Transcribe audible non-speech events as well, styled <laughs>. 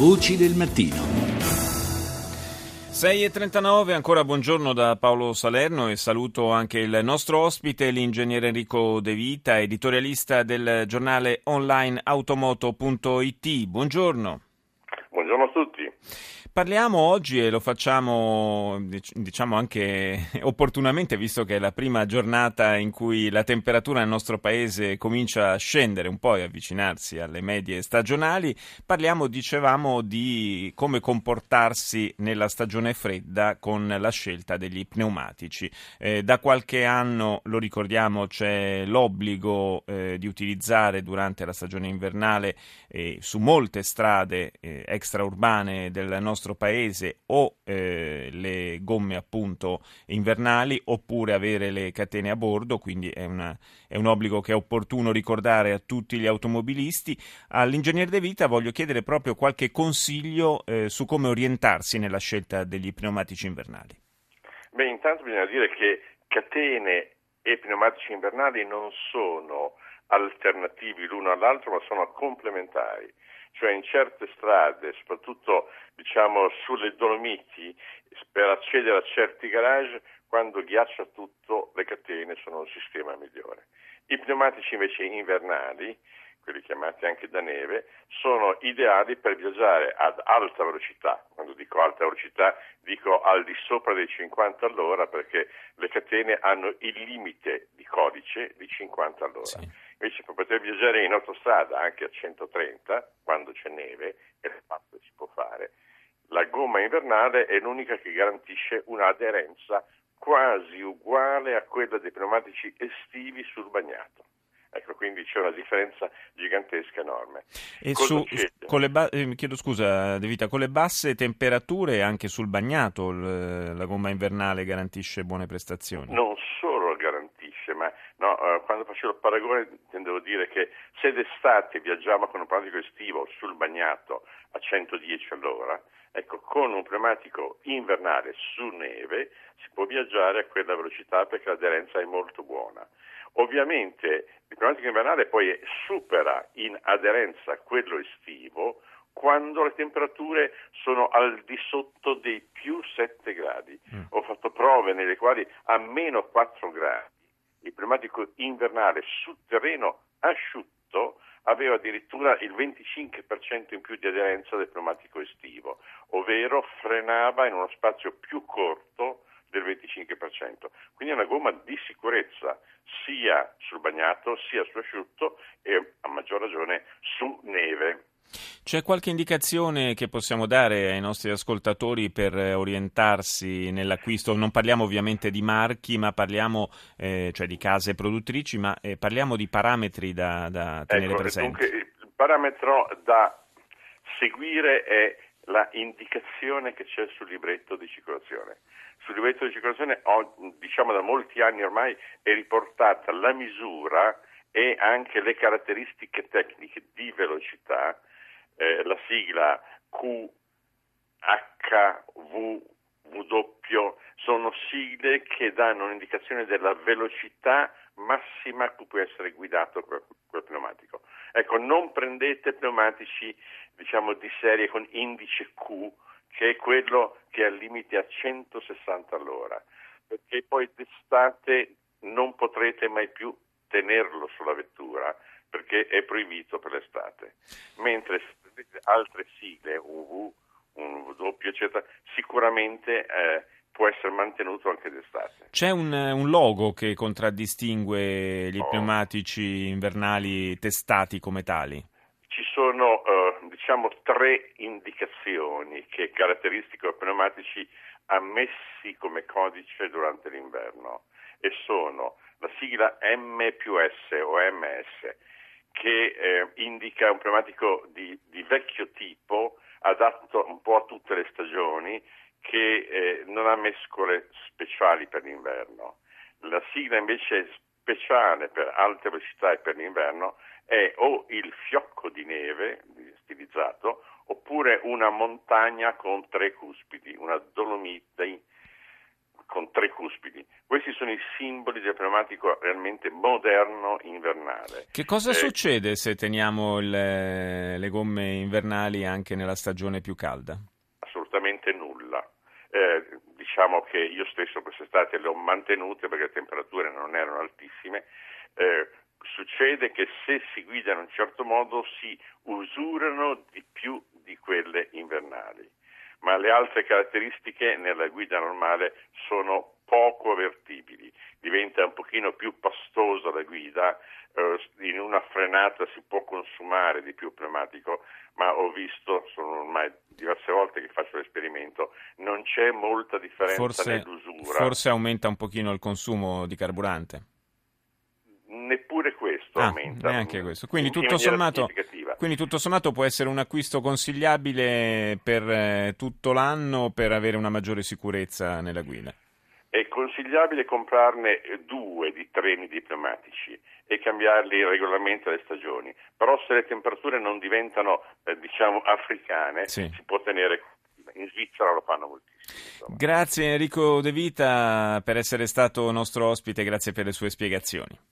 Voci del mattino. 6.39, ancora buongiorno da Paolo Salerno e saluto anche il nostro ospite, l'ingegnere Enrico De Vita, editorialista del giornale online automoto.it. Buongiorno. Buongiorno a tutti. Parliamo oggi e lo facciamo diciamo anche <laughs> opportunamente visto che è la prima giornata in cui la temperatura nel nostro paese comincia a scendere un po' e avvicinarsi alle medie stagionali. Parliamo, dicevamo, di come comportarsi nella stagione fredda con la scelta degli pneumatici. Eh, da qualche anno, lo ricordiamo, c'è l'obbligo eh, di utilizzare durante la stagione invernale eh, su molte strade eh, extraurbane del nostro nostro paese o eh, le gomme appunto invernali oppure avere le catene a bordo, quindi è, una, è, un obbligo che è opportuno ricordare a tutti gli automobilisti. All'ingegnere De Vita voglio chiedere proprio qualche consiglio eh, su come orientarsi nella scelta degli pneumatici invernali. Beh, intanto bisogna dire che catene e pneumatici invernali non sono alternativi l'uno all'altro, ma sono complementari cioè in certe strade, soprattutto diciamo sulle Dolomiti, per accedere a certi garage, quando ghiaccia tutto, le catene sono il sistema migliore. I pneumatici invece invernali, quelli chiamati anche da neve, sono ideali per viaggiare ad alta velocità. Quando dico alta velocità dico al di sopra dei 50 all'ora perché le catene hanno il limite di codice di 50 all'ora. Sì. Invece per poter viaggiare in autostrada anche a 130, quando c'è neve, e fatto si può fare, la gomma invernale è l'unica che garantisce un'aderenza quasi uguale a quella dei pneumatici estivi sul bagnato. Ecco, quindi c'è una differenza gigantesca enorme. E su, con le ba- eh, chiedo scusa, De Vita, con le basse temperature anche sul bagnato l- la gomma invernale garantisce buone prestazioni? Non solo ma no, uh, quando facevo il paragone intendevo dire che se d'estate viaggiamo con un pneumatico estivo sul bagnato a 110 all'ora, ecco, con un pneumatico invernale su neve si può viaggiare a quella velocità perché l'aderenza è molto buona. Ovviamente il pneumatico invernale poi supera in aderenza quello estivo quando le temperature sono al di sotto dei più 7 gradi. Mm. Ho fatto prove nelle quali a meno 4 gradi il pneumatico invernale su terreno asciutto aveva addirittura il 25% in più di aderenza del pneumatico estivo, ovvero frenava in uno spazio più corto del 25%. Quindi è una gomma di sicurezza sia sul bagnato sia su asciutto e a maggior ragione su neve. C'è qualche indicazione che possiamo dare ai nostri ascoltatori per orientarsi nell'acquisto? Non parliamo ovviamente di marchi, ma parliamo eh, cioè di case produttrici, ma eh, parliamo di parametri da, da tenere ecco, presenti. Dunque, il parametro da seguire è la indicazione che c'è sul libretto di circolazione. Sul libretto di circolazione, diciamo da molti anni ormai, è riportata la misura e anche le caratteristiche tecniche di velocità, eh, la sigla QHVW sono sigle che danno un'indicazione della velocità massima a cui può essere guidato quel, pneumatico. Ecco, non prendete pneumatici diciamo, di serie con indice Q, che è quello che ha limiti a 160 all'ora, perché poi d'estate non potrete mai più tenerlo sulla vettura perché è proibito per l'estate. Mentre altre sigle, un V, un W, eccetera, sicuramente eh, può essere mantenuto anche d'estate. C'è un, un logo che contraddistingue gli oh. pneumatici invernali testati come tali? Ci sono eh, diciamo tre indicazioni che caratteristico pneumatici ammessi come codice durante l'inverno e sono la sigla M più S o MS che eh, indica un pneumatico di, di vecchio tipo adatto un po' a tutte le stagioni che eh, non ha mescole speciali per l'inverno. La sigla invece speciale per alte velocità e per l'inverno è o il fiocco di neve stilizzato oppure una montagna con tre cuspidi, una dolomite tre cuspidi. Questi sono i simboli del pneumatico realmente moderno invernale. Che cosa eh, succede se teniamo il, le gomme invernali anche nella stagione più calda? Assolutamente nulla. Eh, diciamo che io stesso quest'estate le ho mantenute perché le temperature non erano altissime. Eh, succede che se si guida in un certo modo si usurano di più di quelle invernali ma le altre caratteristiche nella guida normale sono poco avvertibili, diventa un pochino più pastosa la guida, eh, in una frenata si può consumare di più pneumatico, ma ho visto, sono ormai diverse volte che faccio l'esperimento, non c'è molta differenza forse, nell'usura. Forse aumenta un pochino il consumo di carburante? Neppure questo ah, aumenta. Neanche questo. Quindi tutto sommato quindi tutto sommato può essere un acquisto consigliabile per eh, tutto l'anno per avere una maggiore sicurezza nella guida. È consigliabile comprarne due di treni diplomatici e cambiarli regolarmente alle stagioni, però se le temperature non diventano eh, diciamo <laughs> africane sì. si può tenere in Svizzera lo fanno moltissimo. Insomma. Grazie Enrico De Vita per essere stato nostro ospite, grazie per le sue spiegazioni.